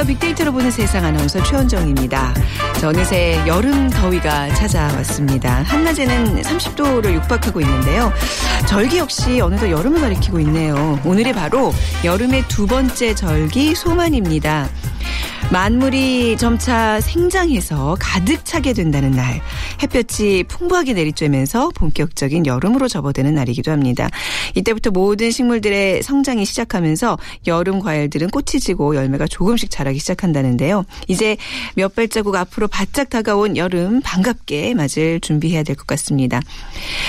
안녕하세요. 빅데이터로 보는 세상 아나운서 최원정입니다. 자, 어느새 여름 더위가 찾아왔습니다. 한낮에는 30도를 육박하고 있는데요. 절기 역시 어느덧 여름을 가리키고 있네요. 오늘이 바로 여름의 두 번째 절기 소만입니다. 만물이 점차 생장해서 가득 차게 된다는 날. 햇볕이 풍부하게 내리쬐면서 본격적인 여름으로 접어드는 날이기도 합니다. 이때부터 모든 식물들의 성장이 시작하면서 여름 과일들은 꽃이 지고 열매가 조금씩 자라기 시작한다는데요. 이제 몇 발자국 앞으로 바짝 다가온 여름 반갑게 맞을 준비해야 될 것 같습니다.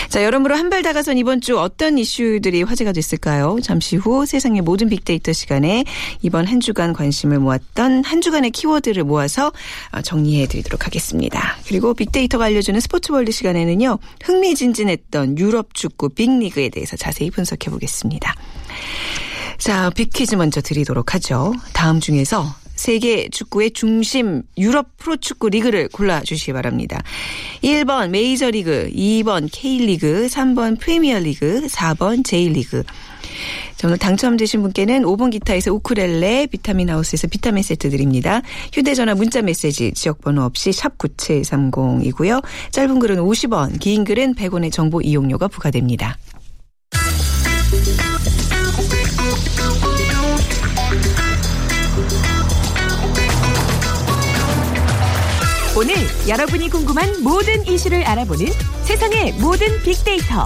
자, 여름으로 한 발 다가선 이번 주 어떤 이슈들이 화제가 됐을까요? 잠시 후 세상의 모든 빅데이터 시간에 이번 한 주간 관심을 모았던 한주 간의 키워드를 모아서 어, 정리해 드리도록 하겠습니다. 그리고 빅데이터가 알려주는 스포츠 월드 시간에는요. 흥미진진했던 유럽 축구 빅리그에 대해서 자세히 분석해 보겠습니다. 자, 빅퀴즈 먼저 드리도록 하죠. 다음 중에서 세계 축구의 중심 유럽 프로축구 리그를 골라주시기 바랍니다. 1번 메이저리그, 2번 K리그, 3번 프리미어리그, 4번 J리그. 자, 오늘 당첨되신 분께는 5번 기타에서 우쿨렐레, 비타민 하우스에서 비타민 세트 드립니다. 휴대전화 문자 메시지 지역번호 없이 샵 9730이고요. 짧은 글은 50원, 긴 글은 100원의 정보 이용료가 부과됩니다. 오늘 여러분이 궁금한 모든 이슈를 알아보는 세상의 모든 빅데이터.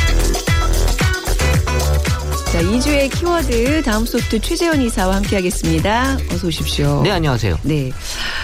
자, 2주의 키워드 다음 소프트 최재원 이사와 함께하겠습니다. 어서 오십시오. 네, 안녕하세요. 네.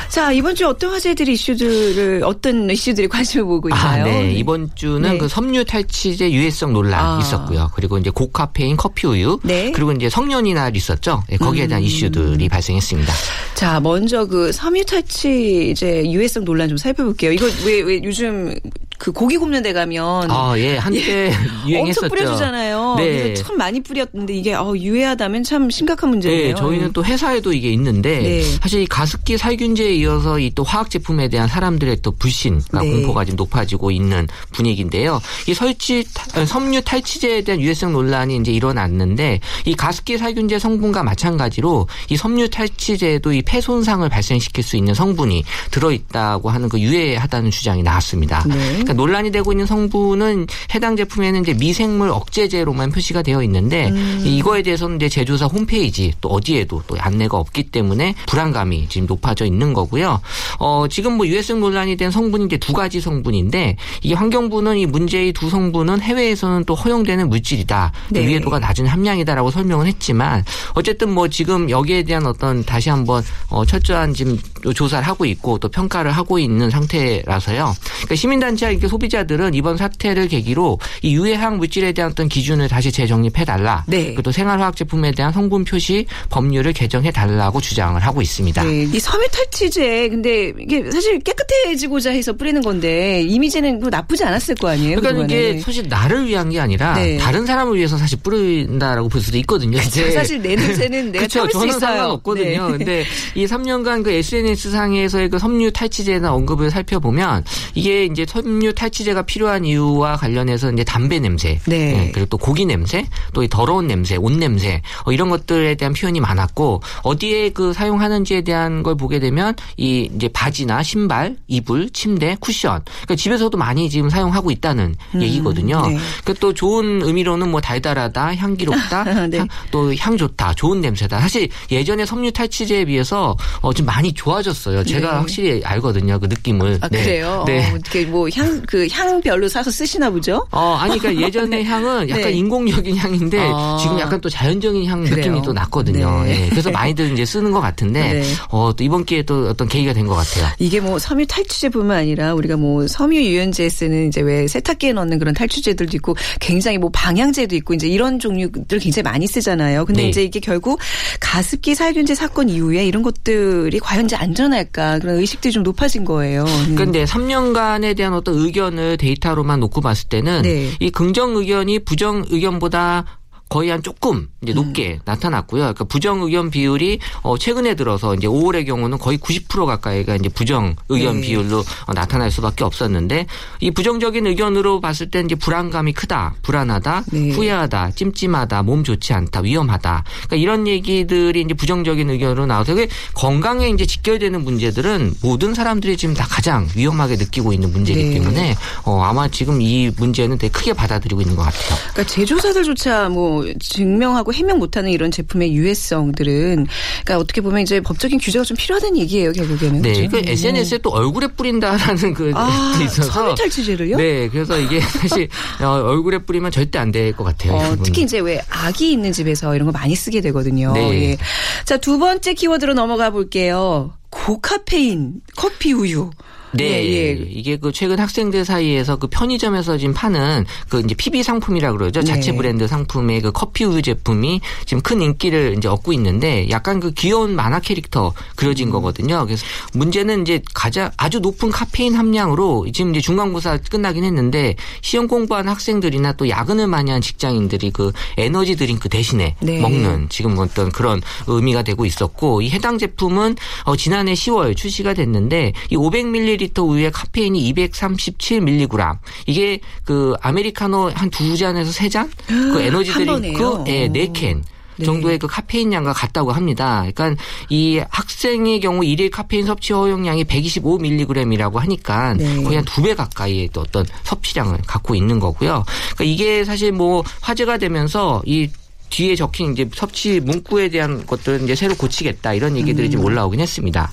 자, 이번 주 어떤 화제들이 이슈들을, 어떤 이슈들이 관심을 보고 있나요? 아, 네. 이번 주는 네. 그 섬유 탈취제 유해성 논란 아. 있었고요. 그리고 이제 고카페인 커피 우유. 네. 그리고 이제 성년이 날 있었죠. 네, 거기에 대한 음. 이슈들이 발생했습니다. 자, 먼저 그 섬유 탈취 이제 유해성 논란 좀 살펴볼게요. 이거 왜, 왜 요즘 그 고기 굽는 데 가면 아, 예. 한때 유행했었죠. 엄청 뿌려주잖아요. 네. 그래서 참 많이 뿌렸는데 이게 어, 유해하다면 참 심각한 문제예요. 네, 저희는 또 회사에도 이게 있는데 네. 사실 이 가습기 살균제에 이어서 이 또 화학 제품에 대한 사람들의 또 불신과 네. 공포가 지금 높아지고 있는 분위기인데요. 이 설치 섬유 탈취제에 대한 유해성 논란이 이제 일어났는데 이 가습기 살균제 성분과 마찬가지로 이 섬유 탈취제에도 이 폐 손상을 발생시킬 수 있는 성분이 들어 있다고 하는 그 유해하다는 주장이 나왔습니다. 네. 그러니까 논란이 되고 있는 성분은 해당 제품에는 이제 미생물 억제제로만 표시가 되어 있는데 음. 이거에 대해서는 이제 제조사 홈페이지 또 어디에도 또 안내가 없기 때문에 불안감이 지금 높아져 있는 거고요. 어, 지금 뭐 유해성 논란이 된 성분이 이제 두 가지 성분인데 이게 환경부는 이 문제의 두 성분은 해외에서는 또 허용되는 물질이다. 네. 위해도가 낮은 함량이다라고 설명을 했지만 어쨌든 뭐 지금 여기에 대한 어떤 다시 한번 어, 철저한 지금 조사를 하고 있고 또 평가를 하고 있는 상태라서요. 그러니까 시민단체와 이렇게 소비자들은 이번 사태를 계기로 이 유해학 물질에 대한 어떤 기준을 다시 재정립해 달라. 네. 그리고 또 생활화학 제품에 대한 성분 표시 법률을 개정해 달라고 주장을 하고 있습니다. 네. 이 섬유 탈취제 근데 이게 사실 깨끗해지고자 해서 뿌리는 건데 이미지는 뭐 나쁘지 않았을 거 아니에요. 그러니까 그동안에. 이게 사실 나를 위한 게 아니라 네. 다른 사람을 위해서 사실 뿌린다라고 볼 수도 있거든요. 이제. 사실 내 냄새는 내가. 참을 수 있어요. 상관없거든요. 네. 근데 이 3년간 그 SNS 상에서의 그 섬유 탈취제에 대한 언급을 살펴보면 이게 이제 섬유 탈취제가 필요한 이유와 관련해서 이제 담배 냄새, 네. 예, 그리고 또 고기 냄새, 또 이 더러운 냄새, 옷 냄새 어, 이런 것들에 대한 표현이 많았고 어디에 그 사용하는지에 대한 걸 보게 되면 이 이제 바지나 신발, 이불, 침대, 쿠션, 그러니까 집에서도 많이 지금 사용하고 있다는 얘기거든요. 네. 그또 좋은 의미로는 뭐 달달하다, 향기롭다, 네. 향- 또향 좋다, 좋은 냄새다. 사실 예전에 섬유 탈취제에 비해서 어, 좀 많이 좋아졌. 달라졌어요. 제가 네. 확실히 알거든요. 그 느낌을. 아, 네. 그래요? 네. 어, 이렇게 뭐 향, 그 향별로 사서 쓰시나 보죠? 어, 아니, 그러니까 예전의 향은 약간 네. 인공적인 향인데 아. 지금 약간 또 자연적인 향 그래요? 느낌이 또 났거든요. 네. 예, 그래서 많이들 이제 쓰는 것 같은데, 네. 어, 또 이번 기회에 또 어떤 계기가 된 것 같아요. 이게 뭐 섬유 탈취제뿐만 아니라 우리가 뭐 섬유 유연제 쓰는 이제 왜 세탁기에 넣는 그런 탈취제들도 있고 굉장히 뭐 방향제도 있고 이제 이런 종류들 굉장히 많이 쓰잖아요. 근데 네. 이제 이게 결국 가습기 살균제 사건 이후에 이런 것들이 과연 이제 안 전할까 그런 의식들이 좀 높아진 거예요. 음. 근데 3년간에 대한 어떤 의견을 데이터로만 놓고 봤을 때는 네. 이 긍정 의견이 부정 의견보다 거의 한 조금 이제 높게 음. 나타났고요. 그러니까 부정 의견 비율이 어 최근에 들어서 이제 5월의 경우는 거의 90% 가까이가 이제 부정 의견 네. 비율로 어, 나타날 수밖에 없었는데 이 부정적인 의견으로 봤을 때 이제 불안감이 크다, 불안하다, 네. 후회하다, 찜찜하다, 몸 좋지 않다, 위험하다. 그러니까 이런 얘기들이 이제 부정적인 의견으로 나와서 그게 건강에 이제 직결되는 문제들은 모든 사람들이 지금 다 가장 위험하게 느끼고 있는 문제이기 네. 때문에 어 아마 지금 이 문제는 되게 크게 받아들이고 있는 것 같아요. 그러니까 제조사들조차 뭐 증명하고 해명 못하는 이런 제품의 유해성들은 그러니까 어떻게 보면 이제 법적인 규제가 좀 필요하다는 얘기예요 결국에는. 네, 그렇죠? 그 SNS에 또 얼굴에 뿌린다라는 그 아, 게 있어서 섬유 탈취제를요? 네, 그래서 이게 사실 어, 얼굴에 뿌리면 절대 안 될 것 같아요. 이 어. 특히 이제 왜 아기 있는 집에서 이런 거 많이 쓰게 되거든요. 네. 예. 자, 두 번째 키워드로 넘어가 볼게요. 고카페인 커피 우유. 네, 예, 예. 이게 그 최근 학생들 사이에서 그 편의점에서 지금 파는 그 이제 PB 상품이라 그러죠. 자체 네. 브랜드 상품의 그 커피 우유 제품이 지금 큰 인기를 이제 얻고 있는데 약간 그 귀여운 만화 캐릭터 음. 그려진 거거든요. 그래서 문제는 이제 가장 아주 높은 카페인 함량으로 지금 이제 중간고사 끝나긴 했는데 시험 공부하는 학생들이나 또 야근을 많이 한 직장인들이 그 에너지 드링크 대신에 네. 먹는 지금 어떤 그런 의미가 되고 있었고 이 해당 제품은 어, 지난해 10월 출시가 됐는데 이 500ml 우유에 카페인이 237mg 이게 그 아메리카노 한 두 잔에서 세 잔 그 에너지 한 드링크? 예, 네 캔. 네. 정도의 그 카페인 양과 같다고 합니다. 그러니까 이 학생의 경우 일일 카페인 섭취 허용량이 125mg이라고 하니까 네. 거의 한 두 배 가까이의 또 어떤 섭취량을 갖고 있는 거고요. 그러니까 이게 사실 뭐 화제가 되면서 이 뒤에 적힌 이제 섭취 문구에 대한 것들은 이제 새로 고치겠다 이런 얘기들이 음. 좀 올라오긴 했습니다.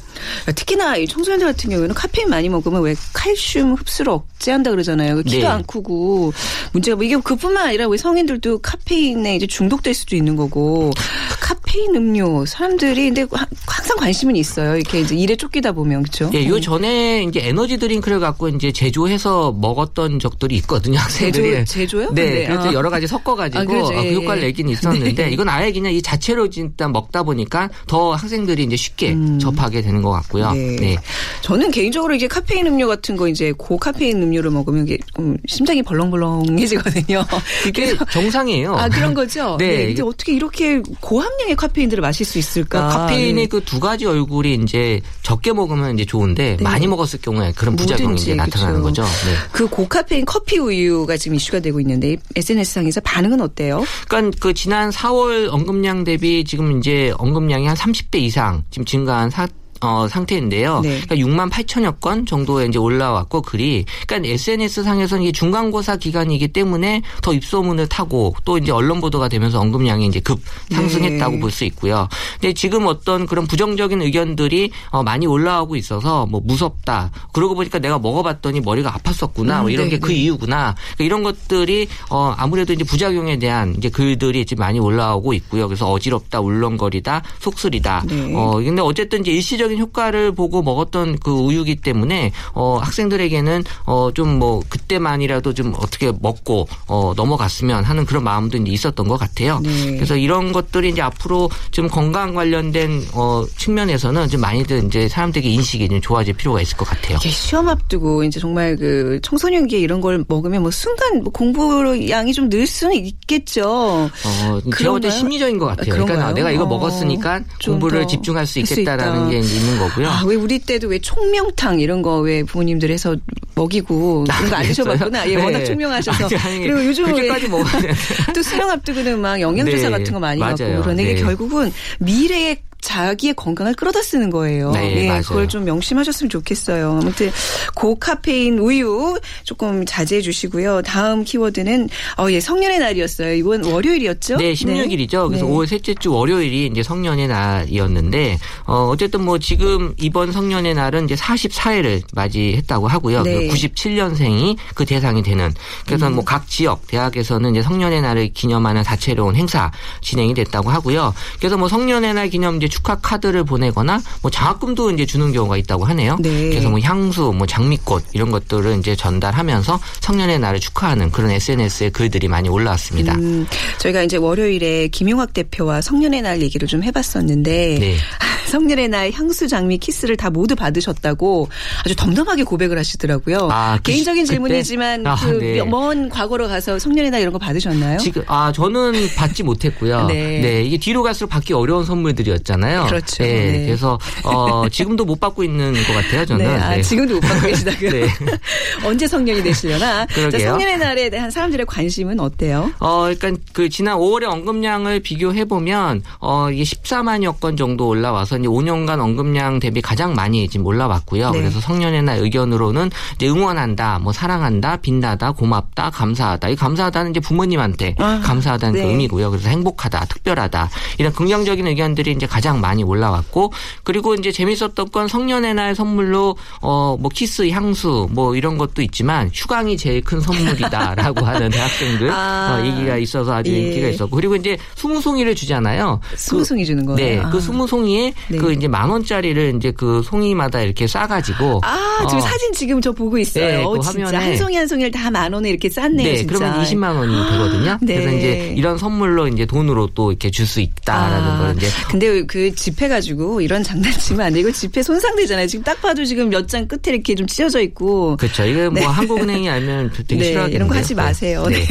특히나 이 청소년들 같은 경우에는 카페인 많이 먹으면 왜 칼슘 흡수를 억제한다 그러잖아요. 키도 네. 안 크고 문제가 뭐 이게 그뿐만 아니라 우리 성인들도 카페인에 이제 중독될 수도 있는 거고 카페인 음료 사람들이 근데 하- 항상 관심은 있어요. 이렇게 이제 일에 쫓기다 보면 그렇죠. 예, 요 전에 이제 에너지 드링크를 갖고 이제 제조해서 먹었던 적들이 있거든요. 제조 제조요? 네, 그래서 아. 여러 가지 섞어 가지고 아, 그러죠. 어, 그 예, 효과를 예. 내긴 있 었는데 네. 이건 아예 그냥 이 자체로 일단 먹다 보니까 더 학생들이 이제 쉽게 접하게 되는 것 같고요. 음. 네. 네. 저는 개인적으로 이게 카페인 음료 같은 거 이제 고카페인 음료를 먹으면 이게 좀 심장이 벌렁벌렁해지거든요. 이게 정상이에요. 아 그런 거죠. 네. 네. 근데 어떻게 이렇게 고함량의 카페인들을 마실 수 있을까? 그러니까 카페인의 네. 그두 가지 얼굴이 이제 적게 먹으면 이제 좋은데 네. 많이 먹었을 경우에 그런 부작용이 이제 나타나는 그렇죠. 거죠. 네. 그 고카페인 커피 우유가 지금 이슈가 되고 있는데 SNS 상에서 반응은 어때요? 그러니까 그 지난 4월 언급량 대비 지금 이제 언급량이 한 30배 이상 지금 증가한 사, 어, 상태인데요. 네. 그러니까 6만 8천여 건 정도에 이제 올라왔고 글이 그러니까 SNS 상에서는 이게 중간고사 기간이기 때문에 더 입소문을 타고 또 이제 언론 보도가 되면서 언급량이 이제 급 상승했다고 네. 볼수 있고요. 근데 지금 어떤 그런 부정적인 의견들이 어, 많이 올라오고 있어서 뭐 무섭다. 그러고 보니까 내가 먹어봤더니 머리가 아팠었구나. 뭐 음, 이런 네, 게그 네. 이유구나. 그러니까 이런 것들이 어 아무래도 이제 부작용에 대한 이제 글들이 지금 많이 올라오고 있고요. 그래서 어지럽다, 울렁거리다, 속쓰리다. 네. 어 근데 어쨌든 이제 일시적인 효과를 보고 먹었던 그 우유기 때문에 어 학생들에게는 어 좀 뭐 그때만이라도 좀 어떻게 먹고 어 넘어갔으면 하는 그런 마음도 이제 있었던 것 같아요. 네. 그래서 이런 것들이 이제 앞으로 좀 건강 관련된 어 측면에서는 좀 많이들 이제 사람들에게 인식이 좀 좋아질 필요가 있을 것 같아요. 시험 앞두고 이제 정말 그 청소년기에 이런 걸 먹으면 뭐 순간 뭐 공부 양이 좀 늘 수는 있겠죠. 어, 제가 볼때 그런가요? 심리적인 것 같아요. 그런가요? 그러니까 내가 이거 어, 먹었으니까 좀 공부를 더 집중할 수 있겠다라는 있다. 게 이제 있는 거고요. 아, 왜 우리 때도 왜 총명탕 이런 거 왜 부모님들 해서 먹이고 그런 거 안 드셔봤구나. 예, 네. 워낙 총명하셔서. 아니, 아니, 그리고 요즘 그렇게까지 먹어야 돼. 또 수능 앞두고는 막 영양조사 네, 같은 거 많이. 받고 그러는데 네. 결국은 미래의 자기의 건강을 끌어다 쓰는 거예요. 네, 맞아요. 그걸 좀 명심하셨으면 좋겠어요. 아무튼 고카페인 우유 조금 자제해 주시고요. 다음 키워드는 어, 예, 성년의 날이었어요. 이번 월요일이었죠? 네, 16일이죠. 그래서 네. 5월 셋째 주 월요일이 이제 성년의 날이었는데 어 어쨌든 뭐 지금 이번 성년의 날은 이제 44회를 맞이했다고 하고요. 네. 97년생이 그 대상이 되는 그래서 음. 뭐각 지역 대학에서는 이제 성년의 날을 기념하는 다채로운 행사 진행이 됐다고 하고요. 그래서 뭐 성년의 날 기념 이제 축하 카드를 보내거나 뭐 장학금도 이제 주는 경우가 있다고 하네요. 네. 그래서 뭐 향수, 뭐 장미꽃 이런 것들을 이제 전달하면서 성년의 날을 축하하는 그런 SNS에 글들이 많이 올라왔습니다. 음, 저희가 이제 월요일에 김용학 대표와 성년의 날 얘기를 좀 해봤었는데 네. 성년의 날 향수, 장미, 키스를 다 모두 받으셨다고 아주 덤덤하게 고백을 하시더라고요. 아, 그 개인적인? 질문이지만 아, 그 네. 먼 과거로 가서 성년의 날 이런 거 받으셨나요? 지금 아 저는 받지 못했고요. 네. 이게 뒤로 갈수록 받기 어려운 선물들이었잖아요. 그렇죠. 네, 네. 그래서 어 지금도 못 받고 있는 것 같아요. 저는. 네, 아, 네. 지금도 못 받고 계시다고요? 네. 언제 성년이 되시려나? 자. 성년의 날에 대한 사람들의 관심은 어때요? 어, 그러니까 그 지난 5월의 언급량을 비교해 보면 어 이게 14만여 건 정도 올라와서 이제 5년간 언급량 대비 가장 많이 지금 올라왔고요. 네. 그래서 성년의 날 의견으로는 이제 응원한다, 뭐 사랑한다, 빛나다, 고맙다, 감사하다. 이 감사하다는 이제 부모님한테 아, 감사하다는 그 네. 의미고요. 그래서 행복하다, 특별하다 이런 긍정적인 의견들이 이제 가장 많이 올라왔고 그리고 이제 재밌었던 건 성년의 날 선물로 어 뭐 키스, 향수 뭐 이런 것도 있지만 휴강이 제일 큰 선물이다라고 하는 대학생들 아. 어, 얘기가 있어서 아주 예. 인기가 있었고 그리고 이제 스무송이를 주잖아요. 스무 송이 주는 거예요? 네, 아. 그 스무송이에 네. 그 이제 만 원짜리를 이제 그 송이마다 이렇게 싸가지고 아, 지금 어, 사진 지금 저 보고 있어요. 네, 그 진짜 화면에 한 송이 한 송이를 다 만 원에 이렇게 쌌네요. 네, 진짜. 그러면 20만 원이 되거든요. 네. 그래서 이제 이런 선물로 이제 돈으로 또 이렇게 줄 수 있다라는 아, 걸 이제 근데 그 지폐 가지고 이런 장난치면 안 돼. 이거 지폐 손상되잖아요. 지금 딱 봐도 지금 몇 장 끝에 이렇게 좀 찢어져 있고. 그렇죠. 이거 뭐 한국은행이 알면 되게 네, 싫어하겠는데 이런 거 하지 마세요. 네.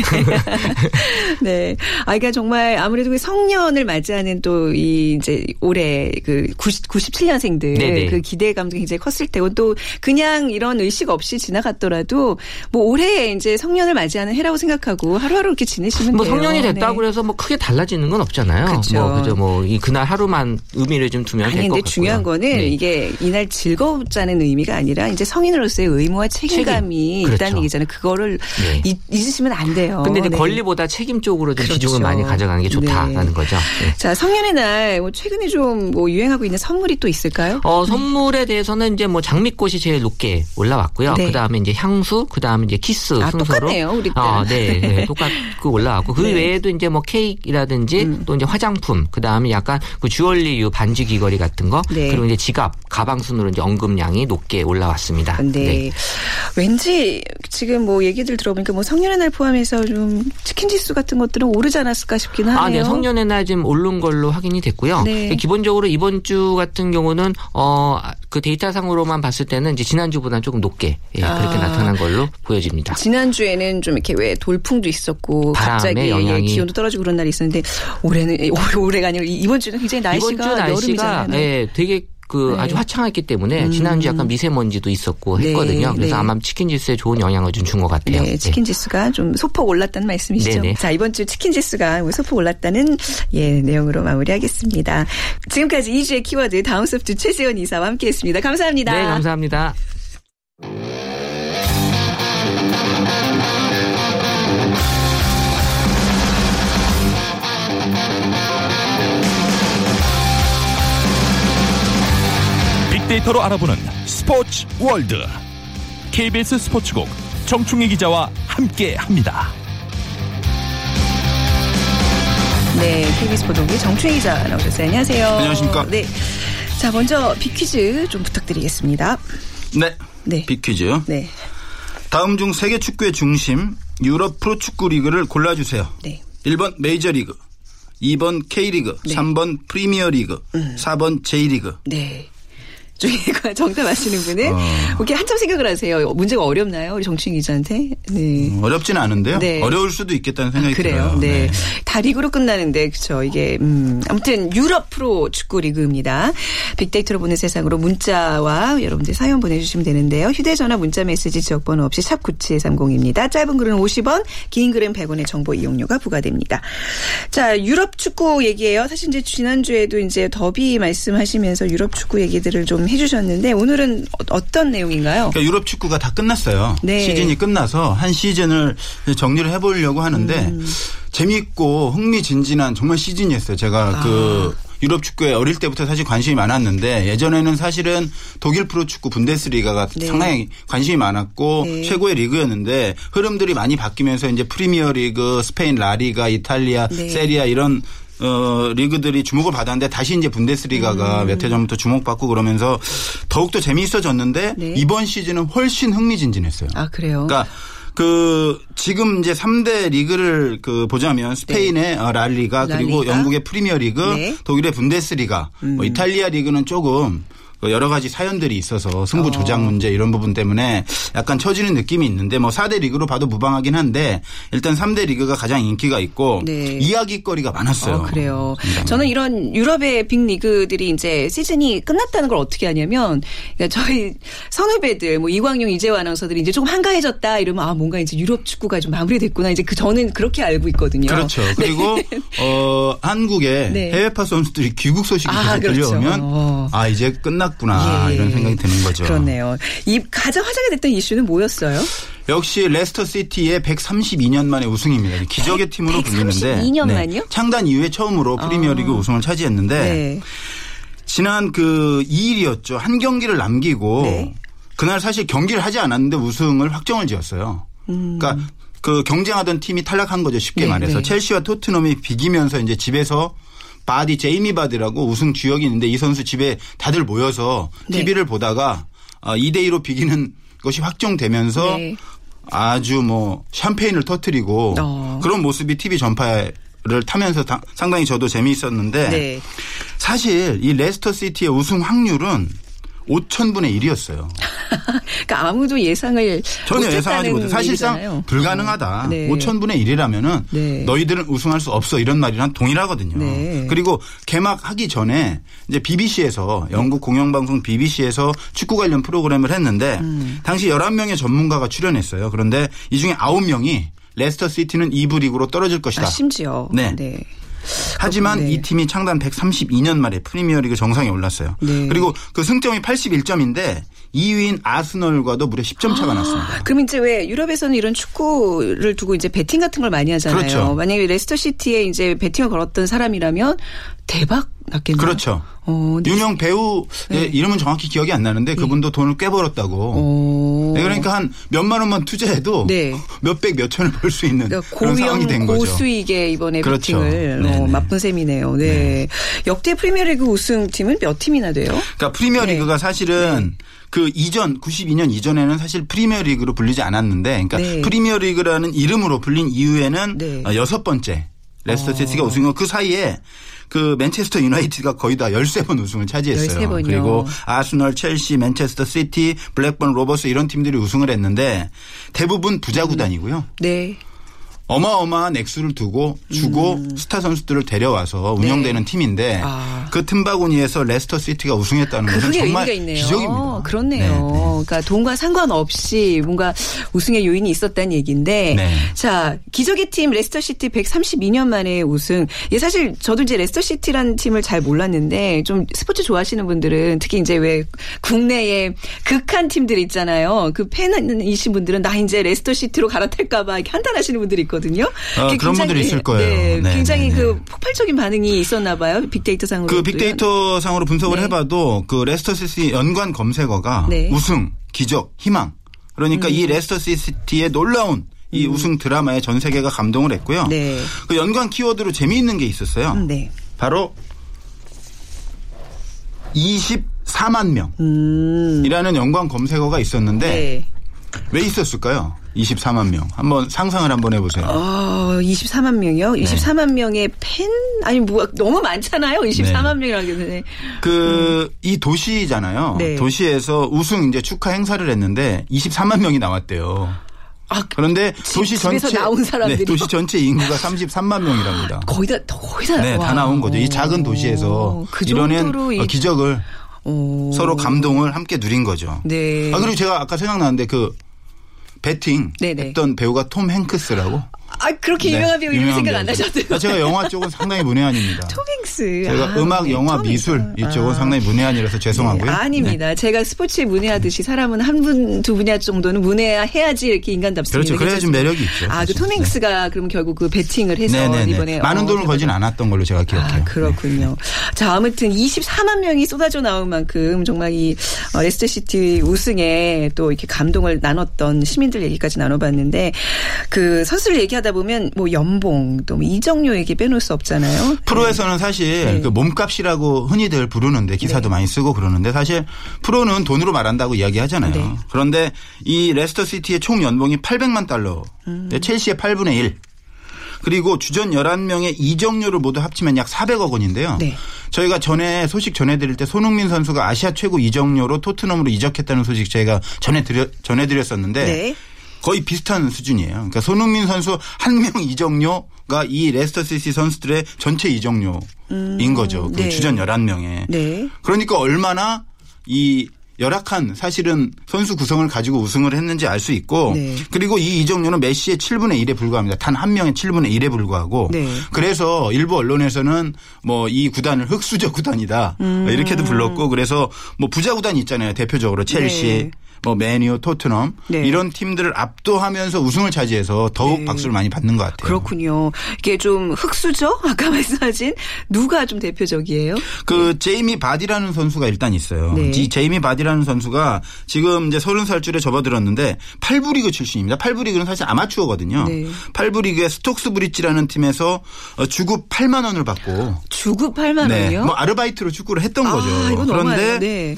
네. 아, 그러니까 정말 아무래도 그 성년을 맞이하는 또 이 이제 올해 그 90, 97년생들 네네. 그 기대감도 굉장히 컸을 테고 또 그냥 이런 의식 없이 지나갔더라도 뭐 올해 이제 성년을 맞이하는 해라고 생각하고 하루하루 이렇게 지내시면 뭐 돼요. 성년이 됐다고 네. 그래서 뭐 크게 달라지는 건 없잖아요. 그렇죠. 뭐 그죠. 뭐 이 그날 하루만 의미를 좀 두면 아니 될것 근데 같고요. 중요한 거는 네. 이게 이날 즐겁자는 의미가 아니라 이제 성인으로서의 의무와 책임감이 책임. 있다는 그렇죠. 얘기잖아요. 그거를 네. 잊, 잊으시면 안 돼요. 근데 네. 권리보다 책임 쪽으로 좀 그렇죠. 비중을 많이 가져가는 게 좋다라는 네. 거죠. 네. 자, 성년의 날, 뭐, 최근에 좀, 뭐, 유행하고 있는 선물이 또 있을까요? 어, 선물에 대해서는 이제 뭐 장미꽃이 제일 높게 올라왔고요. 네. 그 다음에 이제 향수, 그 다음에 이제 키스 아, 순서로. 똑같네요, 우리 때. 아, 네, 네. 똑같고 올라왔고. 그 네. 음. 외에도 이제 뭐 케이크라든지 또 이제 화장품, 그 다음에 약간 그 주얼리 류 반지 귀걸이 같은 거. 네. 그리고 이제 지갑, 가방 순으로 이제 언급량이 높게 올라왔습니다. 네. 왠지 지금 뭐 얘기들 들어보니까 뭐 성년의 날 포함해서 좀 치킨 지수 같은 것들은 오르지 않았을까 싶긴 하네요. 아, 네. 성년의 날 지금 오른 걸로 확인이 됐고요. 네. 기본적으로 이번 주 같은 경우는 어, 그 데이터상으로만 봤을 때는 이제 지난주보다는 조금 높게 예, 그렇게 아. 나타난 걸로 보여집니다. 지난주에는 좀 이렇게 왜 돌풍도 있었고 갑자기 영향이. 기온도 떨어지고 그런 날이 있었는데 올해는 올- 올해가 아니라 이번 주는 굉장히 날씨가 날씨가 여름이잖아요. 네. 예, 되게 그 네. 아주 화창했기 때문에 지난주 약간 미세먼지도 있었고 네, 했거든요. 그래서 네. 아마 치킨 지수에 좋은 영향을 좀 준 것 같아요. 네, 치킨 지수가 좀 소폭 올랐다는 말씀이시죠. 네네. 자, 이번 주 치킨 지수가 뭐 소폭 올랐다는 예, 내용으로 마무리하겠습니다. 지금까지 2주의 키워드 다음 소프트 최지원 이사와 함께 했습니다. 감사합니다. 네, 감사합니다. 빅데이터로 알아보는 스포츠 월드 KBS 스포츠국 정충희 기자와 함께 합니다. 네, KBS 보도국의 정충희 기자 나오셨어요. 안녕하세요. 안녕하십니까. 네. 자, 먼저 빅퀴즈 좀 부탁드리겠습니다. 네. 네. 빅퀴즈. 네. 다음 중 세계 축구의 중심 유럽 프로축구 리그를 골라주세요. 네. 1번 메이저리그, 2번 K리그, 네. 음. 3번 프리미어리그, 4번 J리그. 네. 중에 정답 아시는 분은 어. 이렇게 한참 생각을 하세요. 문제가 어렵나요? 우리 정춘 기자한테? 네. 음, 어렵지는 않은데요. 네. 어려울 수도 있겠다는 생각이 그래요. 들어요. 네. 다 리그로 끝나는데 그렇죠. 이게 음, 아무튼 유럽 프로 축구 리그입니다. 빅데이터로 보는 세상으로 문자와 여러분들 사연 보내주시면 되는데요. 휴대전화 문자 메시지 지역번호 없이 샵 9730입니다. 짧은 글은 50원, 긴 글은 100원의 정보 이용료가 부과됩니다. 자, 유럽 축구 얘기예요. 사실 이제 지난주에도 이제 더비 말씀하시면서 유럽 축구 얘기들을 좀 해주셨는데 오늘은 어- 어떤 내용인가요? 그러니까 유럽 축구가 다 끝났어요. 네. 시즌이 끝나서 한 시즌을 정리를 해보려고 하는데 음. 재밌고 흥미진진한 정말 시즌이었어요. 제가 아. 그 유럽 축구에 어릴 때부터 사실 관심이 많았는데 예전에는 사실은 독일 프로 축구 분데스리가가 네. 상당히 관심이 많았고 네. 최고의 리그였는데 흐름들이 많이 바뀌면서 이제 프리미어 리그, 스페인 라리가, 이탈리아, 네. 세리아 이런 어, 리그들이 주목을 받았는데 다시 이제 분데스리가가 음. 몇해 전부터 주목받고 그러면서 더욱더 재미있어졌는데 네. 이번 시즌은 훨씬 흥미진진했어요. 아 그래요. 그러니까 그 지금 이제 3대 리그를 그 보자면 스페인의 어, 라리가 그리고 라리가. 영국의 프리미어 리그, 네. 음. 독일의 분데스리가, 뭐 이탈리아 리그는 조금 그 여러 가지 사연들이 있어서 승부 어. 조작 문제 이런 부분 때문에 약간 처지는 느낌이 있는데 뭐 4대 리그로 봐도 무방하긴 한데 일단 3대 리그가 가장 인기가 있고 네. 이야기거리가 많았어요. 어, 그래요. 상당히. 저는 이런 유럽의 빅 리그들이 이제 시즌이 끝났다는 걸 어떻게 하냐면 그러니까 저희 선후배들 뭐 이광용 이재화 아나운서들이 이제 조금 한가해졌다 이러면 아 뭔가 이제 유럽 축구가 좀 마무리됐구나 이제 그 저는 그렇게 알고 있거든요. 그렇죠. 그리고 어 한국의 네. 해외파 선수들이 귀국 소식이 아, 계속 그렇죠. 들려오면 어. 아 이제 끝났 구나 예. 이런 생각이 드는 거죠. 그렇네요. 이 가장 화제가 됐던 이슈는 뭐였어요? 역시 레스터 시티의 132년 만에 우승입니다. 기적의 팀으로 132 불리는데 년 만이요? 창단 이후에 처음으로 프리미어리그 우승을 차지했는데 네. 지난 그 2일이었죠. 한 경기를 남기고 네. 그날 사실 경기를 하지 않았는데 우승을 확정을 지었어요. 그러니까 그 경쟁하던 팀이 탈락한 거죠. 쉽게 음. 네, 말해서 네. 첼시와 토트넘이 비기면서 이제 집에서 바디 제이미 바디라고 우승 주역이 있는데 이 선수 집에 다들 모여서 네. TV를 보다가 2대 2로 비기는 것이 확정되면서 네. 아주 뭐 샴페인을 터트리고 어. 그런 모습이 TV 전파를 타면서 다- 상당히 저도 재미있었는데 네. 사실 이 레스터 시티의 우승 확률은 5천분의 1이었어요. 그러니까 아무도 예상을 전혀 예상하지 못해. 사실상 얘기잖아요. 불가능하다. 네. 5천분의 1이라면은 네. 너희들은 우승할 수 없어 이런 말이랑 동일하거든요. 네. 그리고 개막하기 전에 이제 BBC에서 영국 공영방송 BBC에서 축구 관련 프로그램을 했는데 음. 당시 11명의 전문가가 출연했어요. 그런데 이 중에 9명이 레스터 시티는 2부 리그로 떨어질 것이다. 아, 심지어. 네. 하지만 네. 이 팀이 창단 132년 만에 프리미어리그 정상에 올랐어요. 네. 그리고 그 승점이 81점인데 2위인 아스널과도 무려 10점 차가 났습니다. 그럼 이제 왜 유럽에서는 이런 축구를 두고 이제 베팅 같은 걸 많이 하잖아요. 그렇죠. 만약에 레스터 시티에 이제 베팅을 걸었던 사람이라면 대박 났겠네요. 그렇죠. 어, 네. 유명 배우 의 이름은 정확히 기억이 안 나는데 그분도 돈을 꽤 벌었다고. 어. 네, 그러니까 한 몇만 원만 투자해도 네. 몇백 몇천을 벌 수 있는 그러니까 그런 상황이 된 거죠. 고수익의 이번에 그렇죠. 베팅을 어. 맛본 셈이네요. 네. 역대 프리미어리그 우승팀은 몇 팀이나 돼요? 그러니까 프리미어리그가 네. 사실은 그 이전 92년 이전에는 사실 프리미어리그로 불리지 않았는데 그러니까 네. 프리미어리그라는 이름으로 불린 이후에는 네. 어, 여섯 번째 레스터 시티가 우승이고 그 사이에 그 맨체스터 유나이티드가 거의 다 13번 우승을 차지했어요. 13 번이요. 그리고 아스널, 첼시, 맨체스터 시티, 블랙번 로버스 이런 팀들이 우승을 했는데 대부분 부자 구단이고요. 네. 어마어마한 액수를 두고 주고 스타 선수들을 데려와서 운영되는 팀인데 음. 네. 아. 그 틈바구니에서 레스터 시티가 우승했다는 것은 정말. 기적입니다. 그렇네요. 네, 네. 그러니까 돈과 상관없이 뭔가 우승의 요인이 있었다는 얘기인데 네. 자 기적의 팀 레스터 시티 132년 만에 우승. 예 사실 저도 이제 레스터 시티라는 팀을 잘 몰랐는데 좀 스포츠 좋아하시는 분들은 특히 이제 왜 국내에 극한 팀들 있잖아요. 그 팬이신 분들은 나 이제 레스터 시티로 갈아탈까봐 이렇게 한탄하시는 분들이 있거든요. 아, 그게 그런 분들이 있을 거예요. 네, 네, 굉장히 네, 네. 그 폭발적인 반응이 있었나 봐요. 빅데이터 상으로. 그 빅데이터 상으로 분석을 네. 해봐도 그 레스터 시티 연관 검색어가 네. 음. 우승, 기적, 희망. 그러니까 이 레스터 시티의 놀라운 이 우승 드라마에 전 세계가 감동을 했고요. 네. 그 연관 키워드로 재미있는 게 있었어요. 음, 네. 바로 24만 음. 명이라는 연관 검색어가 있었는데 네. 왜 있었을까요? 24만 명. 한번 상상을 한번 해보세요. 어, 24만 명이요? 24만 명의 팬? 아니, 뭐, 너무 많잖아요. 24만 명이라고 해. 그, 이 도시잖아요. 네. 도시에서 우승 이제 축하 행사를 했는데 24만 명이 나왔대요. 아, 그런데 집- 도시 전체? 네, 도시 전체 인구가 33만 명이랍니다. 거의 다, 거의 다. 네, 다 와. 나온 거죠. 이 작은 도시에서 그 이뤄낸 정도로 이- 어, 기적을 오. 서로 감동을 함께 누린 거죠. 네. 아 그리고 제가 아까 생각나는데 그 배팅 네네. 했던 배우가 톰 행크스라고. 아, 그렇게 네, 유명한 배우 이름 생각 안. 나셨대요. 아, 제가 영화 쪽은 상당히 문외한입니다. 토밍스. 제가 아, 음악, 네, 영화, 토밍스. 미술 이쪽은 아. 상당히 문외한이라서 죄송하고요. 네, 아닙니다. 네. 제가 스포츠에 문외하듯이 사람은 한 분, 두 분야 정도는 문외해야지 이렇게 인간답습니다. 그렇죠. 그래야 좀 괜찮습니다. 매력이 있죠. 아, 그 사실. 톰 행크스가 그럼 결국 그 배팅을 해서 네네네. 이번에 많은 어, 돈을 걸진 않았던 걸로 제가 기억해요. 아, 그렇군요. 자, 아무튼 24만 명이 쏟아져 나올 만큼 정말 이 어, 레스터 시티 우승에 또 이렇게 감동을 나눴던 시민들 얘기까지 나눠봤는데 그 선수를 얘기하다 보면 뭐 연봉 또 뭐 이적료 얘기 빼놓을 수 없잖아요. 프로에서는 사실 네. 그 몸값이라고 흔히들 부르는데 기사도 많이 쓰고 그러는데 사실 프로는 돈으로 말한다고 이야기하잖아요. 네. 그런데 이 레스터 시티의 총 연봉이 800만 달러. 음. 첼시의 8분의 1. 그리고 주전 11명의 이적료를 모두 합치면 약 400억 원인데요. 네. 저희가 전에 소식 전해드릴 때 손흥민 선수가 아시아 최고 이적료로 토트넘으로 이적했다는 소식 저희가 전해드려, 전해드렸었는데 네. 거의 비슷한 수준이에요. 그러니까 손흥민 선수 한 명 이적료가 이 레스터 시티 선수들의 전체 이적료인 거죠. 그 네. 주전 11명에. 네. 그러니까 얼마나 이 열악한 사실은 선수 구성을 가지고 우승을 했는지 알 수 있고 네. 그리고 이 이적료는 메시의 7분의 1에 불과합니다. 단 한 명의 7분의 1에 불과하고 네. 그래서 일부 언론에서는 뭐 이 구단을 흑수저 구단이다 음. 이렇게도 불렀고 그래서 뭐 부자 구단이 있잖아요. 대표적으로 첼시 네. 뭐 메뉴, 토트넘 네. 이런 팀들을 압도하면서 우승을 차지해서 더욱 네. 박수를 많이 받는 것 같아요. 그렇군요. 이게 좀 흑수저? 아까 말씀하신 누가 좀 대표적이에요? 그 제이미 바디라는 선수가 일단 있어요. 네. 이 제이미 바디라는 선수가 지금 이제 서른 살 줄에 접어들었는데 8부 리그 출신입니다. 8부 리그는 사실 아마추어거든요. 네. 8부 리그의 스톡스 브릿지라는 팀에서 어, 주급 8만 원을 받고 주급 8만 원이요? 뭐 아르바이트로 축구를 했던 거죠. 아, 이거 그런데. 네.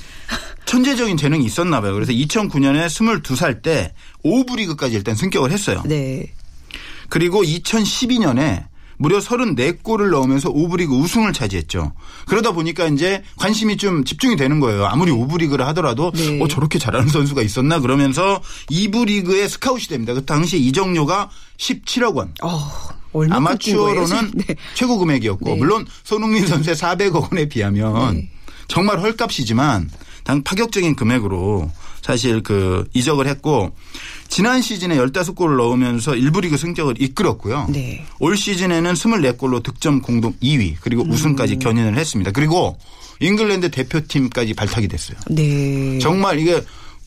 천재적인 재능이 있었나 봐요. 그래서 2009년에 22살 때 5부 리그까지 일단 승격을 했어요. 네. 그리고 2012년에 무려 34골을 넣으면서 5부 리그 우승을 차지했죠. 그러다 보니까 이제 관심이 좀 집중이 되는 거예요. 아무리 5부 리그를 하더라도 네. 어 저렇게 잘하는 선수가 있었나 그러면서 2부 리그에 스카웃이 됩니다. 그 당시 이적료가 17억 원. 어, 얼마 아마추어로는 네. 최고 금액이었고 네. 물론 손흥민 선수의 400억 원에 비하면 네. 정말 헐값이지만 당 파격적인 금액으로 사실 그 이적을 했고 지난 시즌에 15골을 넣으면서 1부 리그 승격을 이끌었고요. 네. 올 시즌에는 24골로 득점 공동 2위 그리고 음. 우승까지 견인을 했습니다. 그리고 잉글랜드 대표팀까지 발탁이 됐어요. 네. 정말 이게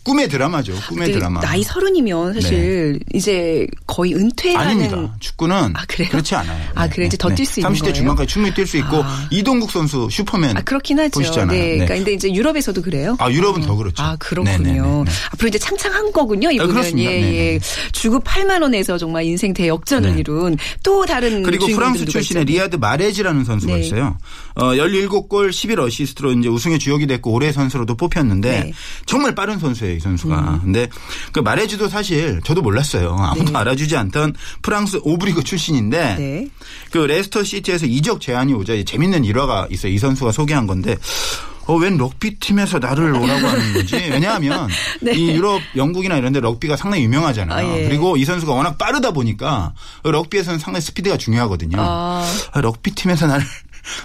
꿈의 드라마죠. 꿈의 근데 드라마. 네. 나이 서른이면 사실 이제 거의 은퇴라는 아닙니다. 축구는 아, 그래요? 그렇지 않아요. 아, 그래 이제 더 뛸 수 있는 30대 거예요? 중반까지 충분히 뛸 수 있고 아. 이동국 선수 슈퍼맨 아 그렇긴 하죠. 보시잖아요. 네. 네. 그러니까 근데 이제 유럽에서도 그래요. 아 유럽은 더 그렇죠. 아 그렇군요. 네네네. 앞으로 이제 창창한 거군요. 이분은 그렇습니다. 예. 예. 주급 8만 원에서 정말 인생 대역전을 네. 이룬 또 다른 그리고 프랑스 출신의 있죠. 리아드 마레즈라는 선수가 네. 있어요. 어, 17골 11어시스트로 이제 우승의 주역이 됐고 올해 선수로도 뽑혔는데 네. 음. 정말 빠른 선수예요, 이 선수가. 근데 그 마레즈도 사실 저도 몰랐어요. 아무도 네. 알아주지 않던 프랑스 5부 리그 출신인데 네. 그 레스터 시티에서 이적 제안이 오자 재밌는 일화가 있어요. 이 선수가 소개한 건데 어, 웬 럭비 팀에서 나를 오라고 하는 거지? 왜냐하면 네. 이 유럽, 영국이나 이런 데 럭비가 상당히 유명하잖아요. 아, 예. 그리고 이 선수가 워낙 빠르다 보니까 럭비에서는 상당히 스피드가 중요하거든요. 아. 아, 럭비 팀에서 나를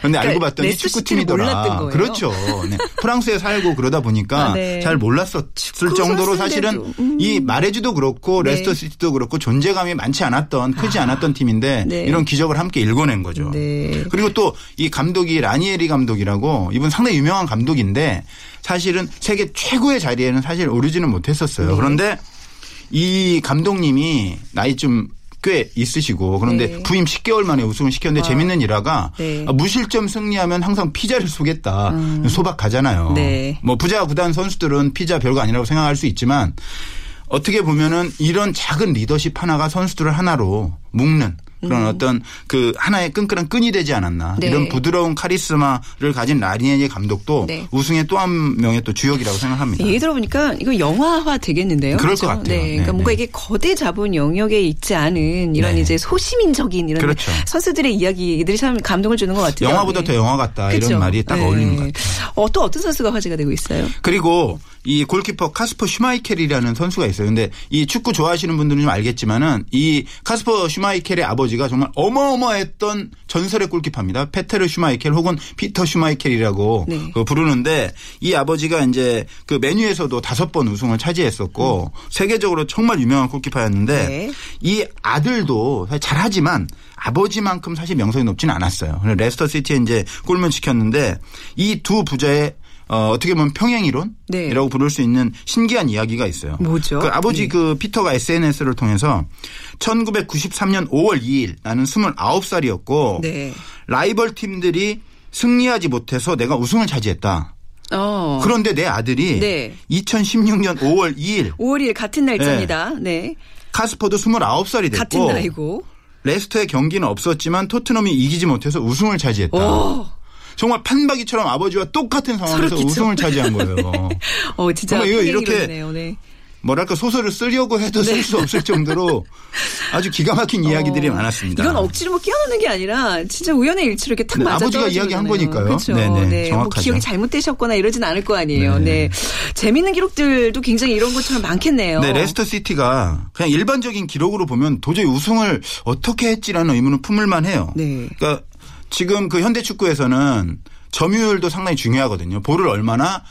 근데 알고 그러니까 봤더니 레스터 시티를 축구팀이더라. 그렇죠. 네. 프랑스에 살고 그러다 보니까 아, 네. 잘 몰랐었을 정도로. 사실은 음. 이 마레즈도 그렇고 네. 레스터 시티도 그렇고 존재감이 많지 않았던 크지 않았던 팀인데 네. 이런 기적을 함께 일궈낸 거죠. 네. 그리고 또 이 감독이 라니에리 감독이라고 이분 상당히 유명한 감독인데 사실은 세계 최고의 자리에는 사실 오르지는 못했었어요. 네. 그런데 이 감독님이 나이 좀 꽤 있으시고 그런데 네. 부임 10개월 만에 우승을 시켰는데 재밌는 일화가 네. 무실점 승리하면 항상 피자를 쏘겠다. 소박 가잖아요. 네. 뭐 부자 구단 선수들은 피자 별거 아니라고 생각할 수 있지만 어떻게 보면은 이런 작은 리더십 하나가 선수들을 하나로 묶는 그런 어떤 그 하나의 끈끈한 끈이 되지 않았나. 네. 이런 부드러운 카리스마를 가진 라니에니 감독도 네. 우승의 또 한 명의 또 주역이라고 생각합니다. 얘기 들어보니까 이거 영화화 되겠는데요. 그럴 그죠? 것 같아요. 네, 그러니까 네, 뭔가 네. 이게 거대 자본 영역에 있지 않은 이런 네. 이제 소시민적인 이런 그렇죠. 선수들의 이야기들이 참 감동을 주는 것 같아요. 영화보다 네. 더 영화 같다 그쵸? 이런 말이 딱 네. 어울리는 것 같아요. 어, 또 어떤 선수가 화제가 되고 있어요? 그리고 이 골키퍼 카스퍼 슈마이켈이라는 선수가 있어요. 근데 이 축구 좋아하시는 분들은 좀 알겠지만은 이 카스퍼 슈마이켈의 아버지가 정말 어마어마했던 전설의 골키퍼입니다. 페테르 슈마이켈 혹은 피터 슈마이켈이라고 네. 그 부르는데 이 아버지가 이제 그 메뉴에서도 다섯 번 우승을 차지했었고 세계적으로 정말 유명한 골키퍼였는데 네. 이 아들도 사실 잘하지만 아버지만큼 사실 명성이 높지는 않았어요. 그래서 레스터 시티에 이제 골문 지켰는데 이 두 부자의 어, 어떻게 보면 평행이론이라고 네. 부를 수 있는 신기한 이야기가 있어요. 뭐죠? 그 아버지 네. 그 피터가 SNS를 통해서 1993년 5월 2일 나는 29살이었고 네. 라이벌 팀들이 승리하지 못해서 내가 우승을 차지했다. 어. 그런데 내 아들이 네. 2016년 5월 2일 5월 1일 같은 날짜입니다. 네. 카스퍼도 29살이 됐고 같은 나이고. 레스터의 경기는 없었지만 토트넘이 이기지 못해서 우승을 차지했다. 오. 정말 판박이처럼 아버지와 똑같은 상황에서. 우승을 차지한 거예요. 어, 진짜 정말 이거 이렇게. 네. 뭐랄까 소설을 쓰려고 해도 쓸수 없을 정도로 아주 기가 막힌 이야기들이 어, 많았습니다. 이건 억지로 뭐 끼워넣는 게 아니라 진짜 우연의 일치로 이렇게 탁 네, 맞아 아버지가 이야기한 거니까요. 그렇죠. 네네, 네. 뭐 정확하죠. 기억이 잘못되셨거나 이러진 않을 거 아니에요. 네. 네. 재밌는 기록들도 굉장히 이런 것처럼 많겠네요. 네, 레스터 시티가 그냥 일반적인 기록으로 보면 도저히 우승을 어떻게 했지라는 의문을 품을 만해요. 네. 그러니까 지금 그 현대 축구에서는 점유율도 상당히 중요하거든요. 볼을 얼마나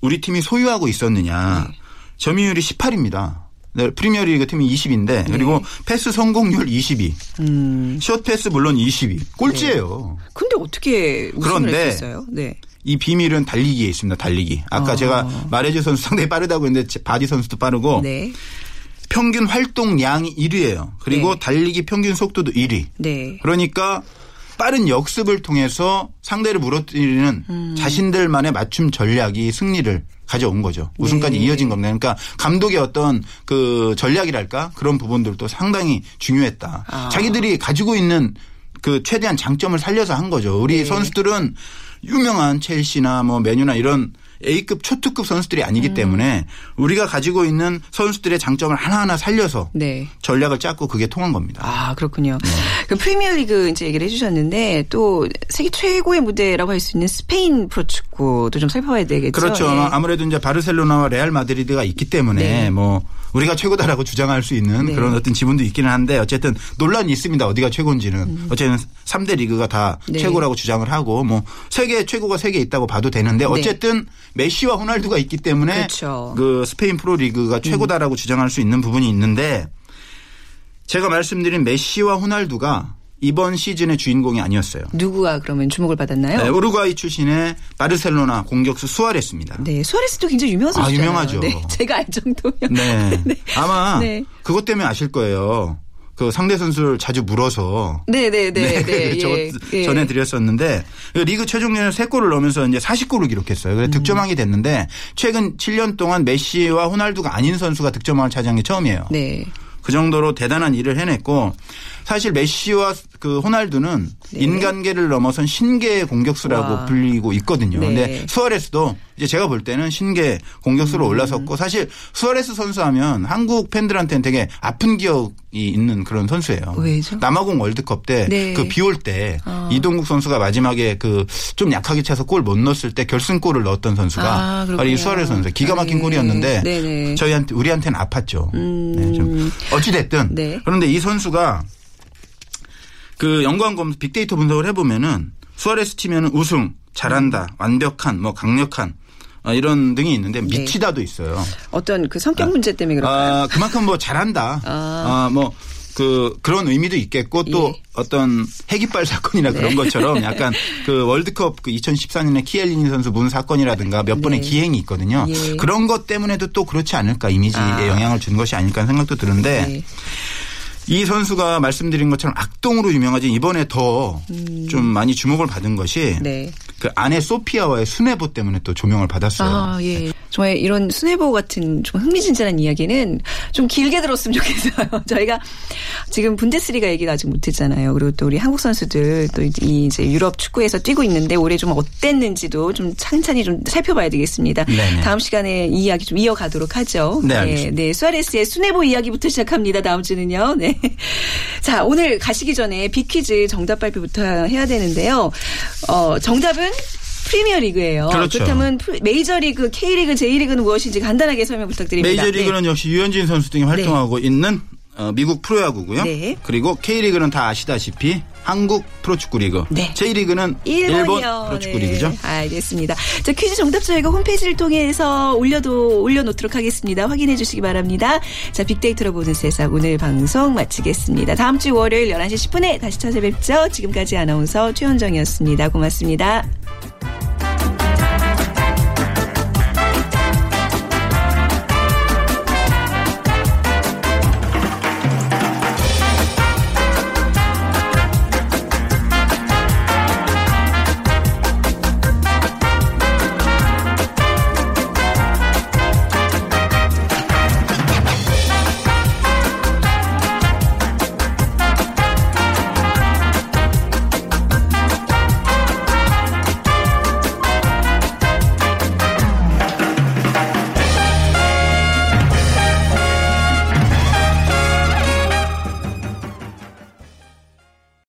우리 팀이 소유하고 있었느냐. 네. 점유율이 18입니다. 네, 프리미어리그 팀이 20인데 그리고 패스 성공률 22. 음. 숏 패스 물론 22. 꼴찌예요. 근데 어떻게 그런데 했었어요? 네. 이 비밀은 달리기에 있습니다. 달리기. 아까 아. 제가 마레즈 선수 상당히 빠르다고 했는데 바디 선수도 빠르고 네. 평균 활동량이 1위예요. 그리고 네. 달리기 평균 속도도 1위. 네. 그러니까 빠른 역습을 통해서 상대를 무너뜨리는 음. 자신들만의 맞춤 전략이 승리를 가져온 거죠. 우승까지 네. 이어진 겁니다. 그러니까 감독의 어떤 그 전략이랄까 그런 부분들도 상당히 중요했다. 아. 자기들이 가지고 있는 그 최대한 장점을 살려서 한 거죠. 우리 네. 선수들은 유명한 첼시나 뭐 메뉴나 이런 A급 초특급 선수들이 음. 아니기 때문에 우리가 가지고 있는 선수들의 장점을 하나하나 살려서 네. 전략을 짰고 그게 통한 겁니다. 아, 그렇군요. 네. 그 프리미어리그 이제 얘기를 해주셨는데 또 세계 최고의 무대라고 할 수 있는 스페인 프로축구도 좀 살펴봐야 되겠죠. 그렇죠. 예. 아무래도 이제 바르셀로나와 레알 마드리드가 있기 때문에 네. 뭐 우리가 최고다라고 주장할 수 있는 네. 그런 어떤 지분도 있기는 한데 어쨌든 논란이 있습니다. 어디가 최고인지는. 어쨌든 3대 리그가 다 음. 네. 최고라고 주장을 하고 뭐 세계 최고가 세개 있다고 봐도 되는데 어쨌든 메시와 호날두가 있기 때문에 그렇죠. 그 스페인 프로 리그가 최고다라고 주장할 수 있는 부분이 있는데 제가 말씀드린 메시와 호날두가 이번 시즌의 주인공이 아니었어요. 누구가 그러면 주목을 받았나요? 네, 우루과이 출신의 바르셀로나 공격수 수아레스입니다. 네, 수아레스도 굉장히 유명한 아, 선수잖아요. 유명하죠. 네, 제가 알 정도면. 네. 아마 네. 그것 때문에 아실 거예요. 그 상대 선수를 자주 물어서 네, 네, 네, 네. 저 예, 예. 전해드렸었는데 리그 최종전에 3골을 넣으면서 이제 40골을 기록했어요. 그래서 득점왕이 됐는데 최근 7년 동안 메시와 호날두가 아닌 선수가 득점왕을 차지한 게 처음이에요. 네. 그 정도로 대단한 일을 해냈고 사실 메시와 그 호날두는 네. 인간계를 넘어선 신계의 공격수라고 와. 불리고 있거든요. 네. 근데 수아레스도 이제 제가 볼 때는 신계 공격수로 음. 올라섰고 사실 수아레스 선수하면 한국 팬들한테는 되게 아픈 기억이 있는 그런 선수예요. 왜죠? 남아공 월드컵 때 네. 그비 올때 아. 이동국 선수가 마지막에 그 좀 약하게 차서 골 못 넣었을 때 결승골을 넣었던 선수가 아, 바로. 이 수아레스 선수 기가 막힌 네. 골이었는데 네네. 저희한테 우리한테는 아팠죠. 네, 좀 어찌 됐든 네. 그런데 이 선수가 그 연관 검 빅데이터 분석을 해보면은 수아레스 치면은 우승, 잘한다, 완벽한, 뭐 강력한 어, 이런 등이 있는데 네. 미치다도 있어요. 어떤 그 성격 문제 때문에 그럴까요? 아, 그만큼 뭐 잘한다. 아, 뭐. 그 그런 의미도 있겠고 또 예. 어떤 핵이빨 사건이나 그런 것처럼 약간 그 월드컵 그 2014년에 키엘리니 선수 문 사건이라든가 몇 번의 네. 기행이 있거든요. 예. 그런 것 때문에도 또 그렇지 않을까 이미지에 아. 영향을 준 것이 아닐까 하는 생각도 드는데 네. 이 선수가 말씀드린 것처럼 악동으로 유명하지 이번에 더좀 많이 주목을 받은 것이 네. 그 아내 소피아와의 순애보 때문에 또 조명을 받았어요. 아, 예. 정말 이런 순애보 같은 좀 흥미진진한 이야기는 좀 길게 들었으면 좋겠어요. 저희가 지금 분데스리가 얘기를 아직 못했잖아요. 그리고 또 우리 한국 선수들 또이 이제 유럽 축구에서 뛰고 있는데 올해 좀 어땠는지도 좀 찬찬히 좀 살펴봐야 되겠습니다. 네네. 다음 시간에 이 이야기 좀 이어가도록 하죠. 네, 알겠습니다. 네, 수아레스의 순애보 이야기부터 시작합니다. 다음 주는요. 네. 자, 오늘 가시기 전에 빅퀴즈 정답 발표부터 해야 되는데요. 어, 정답은 프리미어 리그예요. 그렇죠. 그렇다면 프리- 메이저 리그, K리그, J리그는 무엇인지 간단하게 설명 부탁드립니다. 메이저 리그는 역시 류현진 선수 등이 활동하고 있는 어, 미국 프로야구고요. 네. 그리고 K리그는 다 아시다시피 한국 프로축구 리그. 네. J리그는 네. 일본 일본이요. 프로축구 네. 리그죠. 알겠습니다. 자, 퀴즈 정답 저희가 홈페이지를 통해서 올려도 올려놓도록 하겠습니다. 확인해 주시기 바랍니다. 자, 빅데이터로 보는 세상 오늘 방송 마치겠습니다. 다음 주 월요일 11시 10분에 다시 찾아뵙죠. 지금까지 아나운서 최현정이었습니다. 고맙습니다.